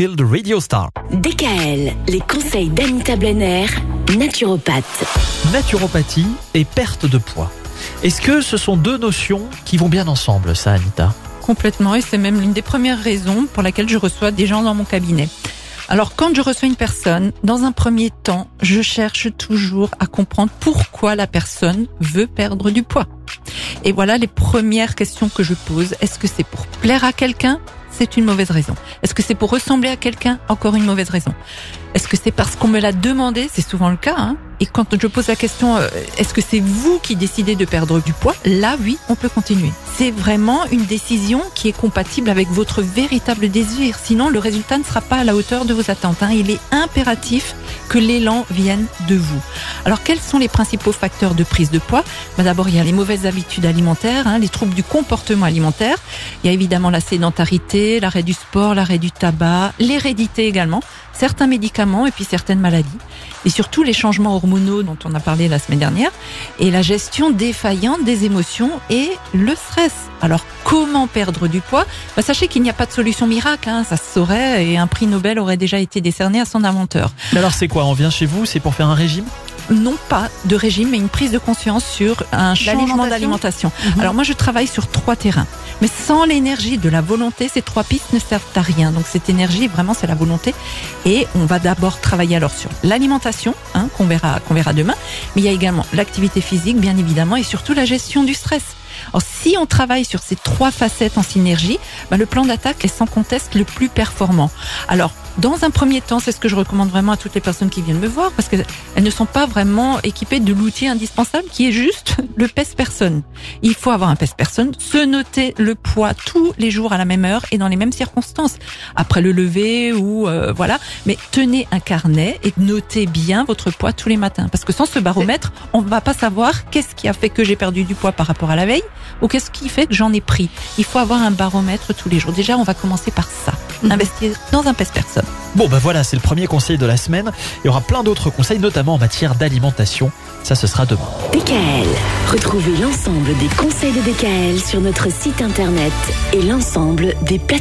Kill the Radio Star. DKL, les conseils d'Anita Blenner, naturopathe. Naturopathie et perte de poids. Est-ce que ce sont deux notions qui vont bien ensemble, ça, Anita? Complètement, et c'est même l'une des premières raisons pour laquelle je reçois des gens dans mon cabinet. Alors quand je reçois une personne, dans un premier temps, je cherche toujours à comprendre pourquoi la personne veut perdre du poids. Et voilà les premières questions que je pose. Est-ce que c'est pour plaire à quelqu'un? C'est une mauvaise raison. Est-ce que c'est pour ressembler à quelqu'un? Encore une mauvaise raison. Est-ce que c'est parce qu'on me l'a demandé? C'est souvent le cas. Hein et quand je pose la question, euh, est-ce que c'est vous qui décidez de perdre du poids? Là, oui, on peut continuer. C'est vraiment une décision qui est compatible avec votre véritable désir. Sinon, le résultat ne sera pas à la hauteur de vos attentes. Hein. Il est impératif que l'élan vienne de vous. Alors, quels sont les principaux facteurs de prise de poids? Bah, D'abord, il y a les mauvaises habitudes alimentaires, hein, les troubles du comportement alimentaire. Il y a évidemment la sédentarité, l'arrêt du sport, l'arrêt du tabac, l'hérédité également, certains médicaments et puis certaines maladies. Et surtout les changements hormonaux dont on a parlé la semaine dernière et la gestion défaillante des émotions et le stress. Alors, comment perdre du poids? Bah, Sachez qu'il n'y a pas de solution miracle, hein, ça se saurait et un prix Nobel aurait déjà été décerné à son inventeur. Mais alors c'est quoi? On vient chez vous, c'est pour faire un régime? Non pas de régime, mais une prise de conscience sur un changement d'alimentation. Mhm. Alors moi, je travaille sur trois terrains. Mais sans l'énergie de la volonté, ces trois pistes ne servent à rien. Donc cette énergie, vraiment, c'est la volonté. Et on va d'abord travailler alors sur l'alimentation, hein, qu'on verra, qu'on verra demain. Mais il y a également l'activité physique, bien évidemment, et surtout la gestion du stress. Alors, si on travaille sur ces trois facettes en synergie, bah, le plan d'attaque est sans conteste le plus performant. Alors, dans un premier temps, c'est ce que je recommande vraiment à toutes les personnes qui viennent me voir parce qu'elles ne sont pas vraiment équipées de l'outil indispensable qui est juste le pèse-personne. Il faut avoir un pèse-personne, se noter le poids tous les jours à la même heure et dans les mêmes circonstances. Après le lever ou euh, voilà, mais tenez un carnet et notez bien votre poids tous les matins parce que sans ce baromètre, on va pas savoir qu'est-ce qui a fait que j'ai perdu du poids par rapport à la veille ou qu'est-ce qui fait que j'en ai pris. Il faut avoir un baromètre tous les jours. Déjà, on va commencer par ça. Investir dans un pèse-personne. Bon, ben voilà, c'est le premier conseil de la semaine. Il y aura plein d'autres conseils, notamment en matière d'alimentation. Ça, ce sera demain. DKL. Retrouvez l'ensemble des conseils de DKL sur notre site internet et l'ensemble des plateformes.